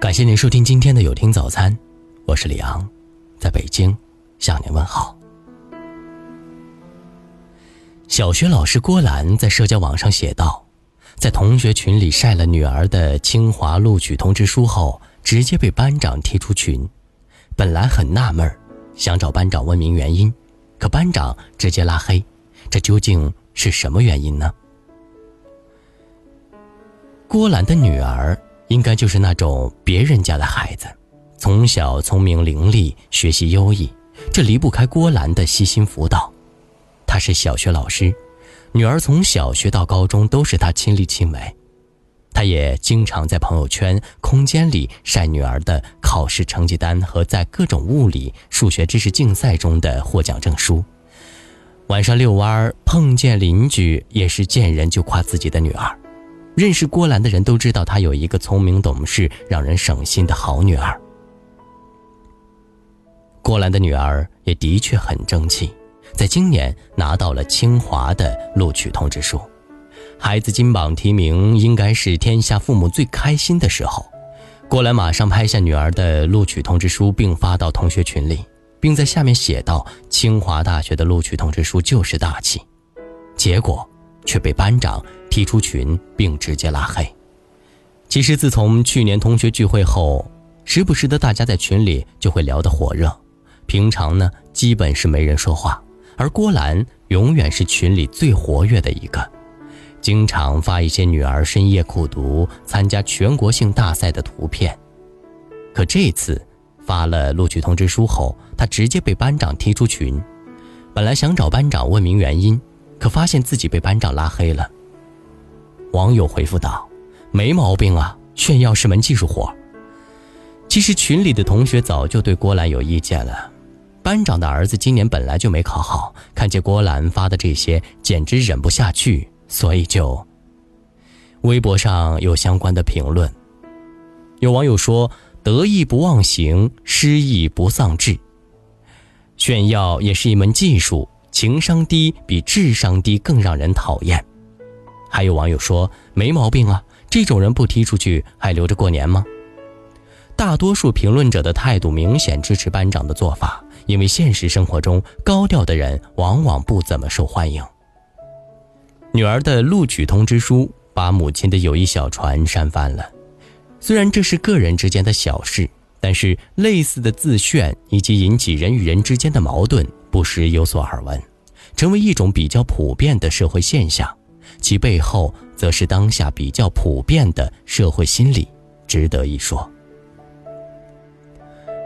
感谢您收听今天的有听早餐，我是李昂，在北京向您问好。小学老师郭兰在社交网上写道，在同学群里晒了女儿的清华录取通知书后，直接被班长踢出群。本来很纳闷，想找班长问明原因，可班长直接拉黑，这究竟是什么原因呢？郭兰的女儿应该就是那种别人家的孩子，从小聪明伶俐，学习优异，这离不开郭兰的悉心辅导。她是小学老师，女儿从小学到高中都是她亲力亲为。她也经常在朋友圈、空间里晒女儿的考试成绩单和在各种物理、数学知识竞赛中的获奖证书。晚上遛弯碰见邻居，也是见人就夸自己的女儿。认识郭兰的人都知道，她有一个聪明懂事、让人省心的好女儿。郭兰的女儿也的确很争气，在今年拿到了清华的录取通知书。孩子金榜题名，应该是天下父母最开心的时候。郭兰马上拍下女儿的录取通知书，并发到同学群里，并在下面写道：“清华大学的录取通知书就是大气。”结果却被班长。踢出群并直接拉黑。其实自从去年同学聚会后，时不时的大家在群里就会聊得火热，平常呢基本是没人说话，而郭兰永远是群里最活跃的一个，经常发一些女儿深夜苦读、参加全国性大赛的图片。可这次发了录取通知书后，她直接被班长踢出群。本来想找班长问明原因，可发现自己被班长拉黑了。网友回复道：“没毛病啊，炫耀是门技术活。”其实群里的同学早就对郭兰有意见了。班长的儿子今年本来就没考好，看见郭兰发的这些，简直忍不下去，所以就……微博上有相关的评论。有网友说：“得意不忘形，失意不丧志。炫耀也是一门技术，情商低比智商低更让人讨厌。”还有网友说没毛病啊，这种人不踢出去还留着过年吗？大多数评论者的态度明显支持班长的做法，因为现实生活中高调的人往往不怎么受欢迎。女儿的录取通知书把母亲的友谊小船扇翻了，虽然这是个人之间的小事，但是类似的自炫以及引起人与人之间的矛盾不时有所耳闻，成为一种比较普遍的社会现象。其背后，则是当下比较普遍的社会心理，值得一说。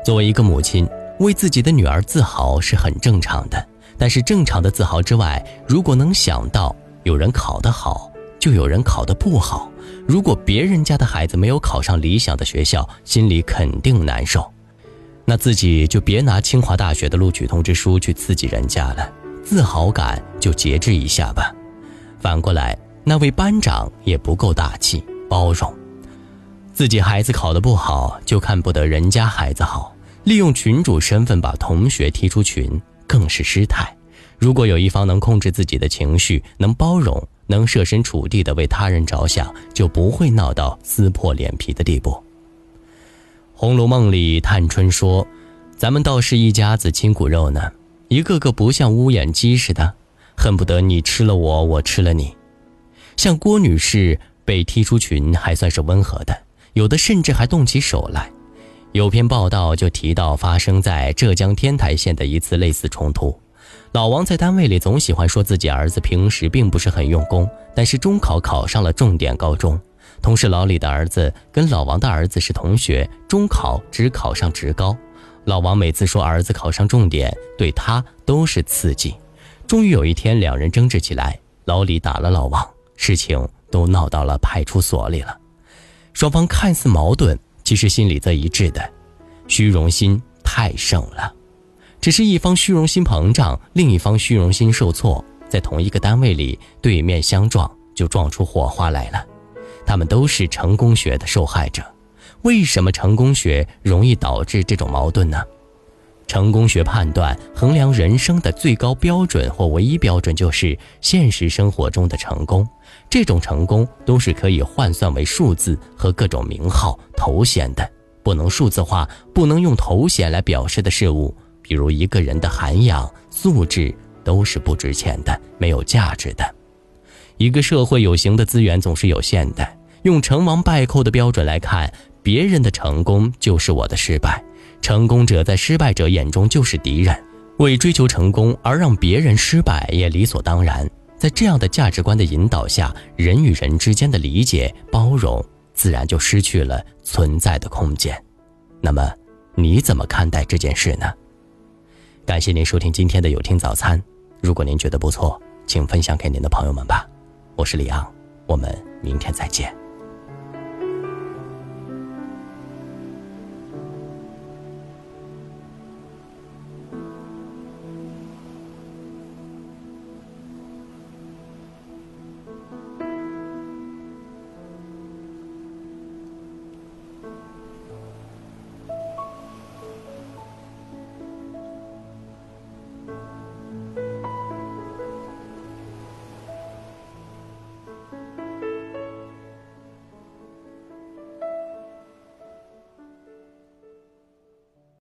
作为一个母亲，为自己的女儿自豪是很正常的。但是，正常的自豪之外，如果能想到有人考得好，就有人考得不好；如果别人家的孩子没有考上理想的学校，心里肯定难受。那自己就别拿清华大学的录取通知书去刺激人家了，自豪感就节制一下吧。反过来，那位班长也不够大气包容，自己孩子考得不好，就看不得人家孩子好，利用群主身份把同学踢出群，更是失态。如果有一方能控制自己的情绪，能包容，能设身处地的为他人着想，就不会闹到撕破脸皮的地步。《红楼梦》里，探春说：“咱们倒是一家子亲骨肉呢，一个个不像乌眼鸡似的。”恨不得你吃了我，我吃了你。像郭女士被踢出群还算是温和的，有的甚至还动起手来。有篇报道就提到发生在浙江天台县的一次类似冲突。老王在单位里总喜欢说自己儿子平时并不是很用功，但是中考考上了重点高中。同事老李的儿子跟老王的儿子是同学，中考只考上职高。老王每次说儿子考上重点，对他都是刺激。终于有一天，两人争执起来，老李打了老王，事情都闹到了派出所里了。双方看似矛盾，其实心里则一致的，虚荣心太盛了。只是一方虚荣心膨胀，另一方虚荣心受挫，在同一个单位里对面相撞，就撞出火花来了。他们都是成功学的受害者。为什么成功学容易导致这种矛盾呢？成功学判断衡量人生的最高标准或唯一标准就是现实生活中的成功。这种成功都是可以换算为数字和各种名号、头衔的。不能数字化、不能用头衔来表示的事物，比如一个人的涵养、素质，都是不值钱的、没有价值的。一个社会有形的资源总是有限的，用成王败寇的标准来看，别人的成功就是我的失败。成功者在失败者眼中就是敌人，为追求成功而让别人失败也理所当然。在这样的价值观的引导下，人与人之间的理解、包容自然就失去了存在的空间。那么，你怎么看待这件事呢？感谢您收听今天的有听早餐。如果您觉得不错，请分享给您的朋友们吧。我是李昂，我们明天再见。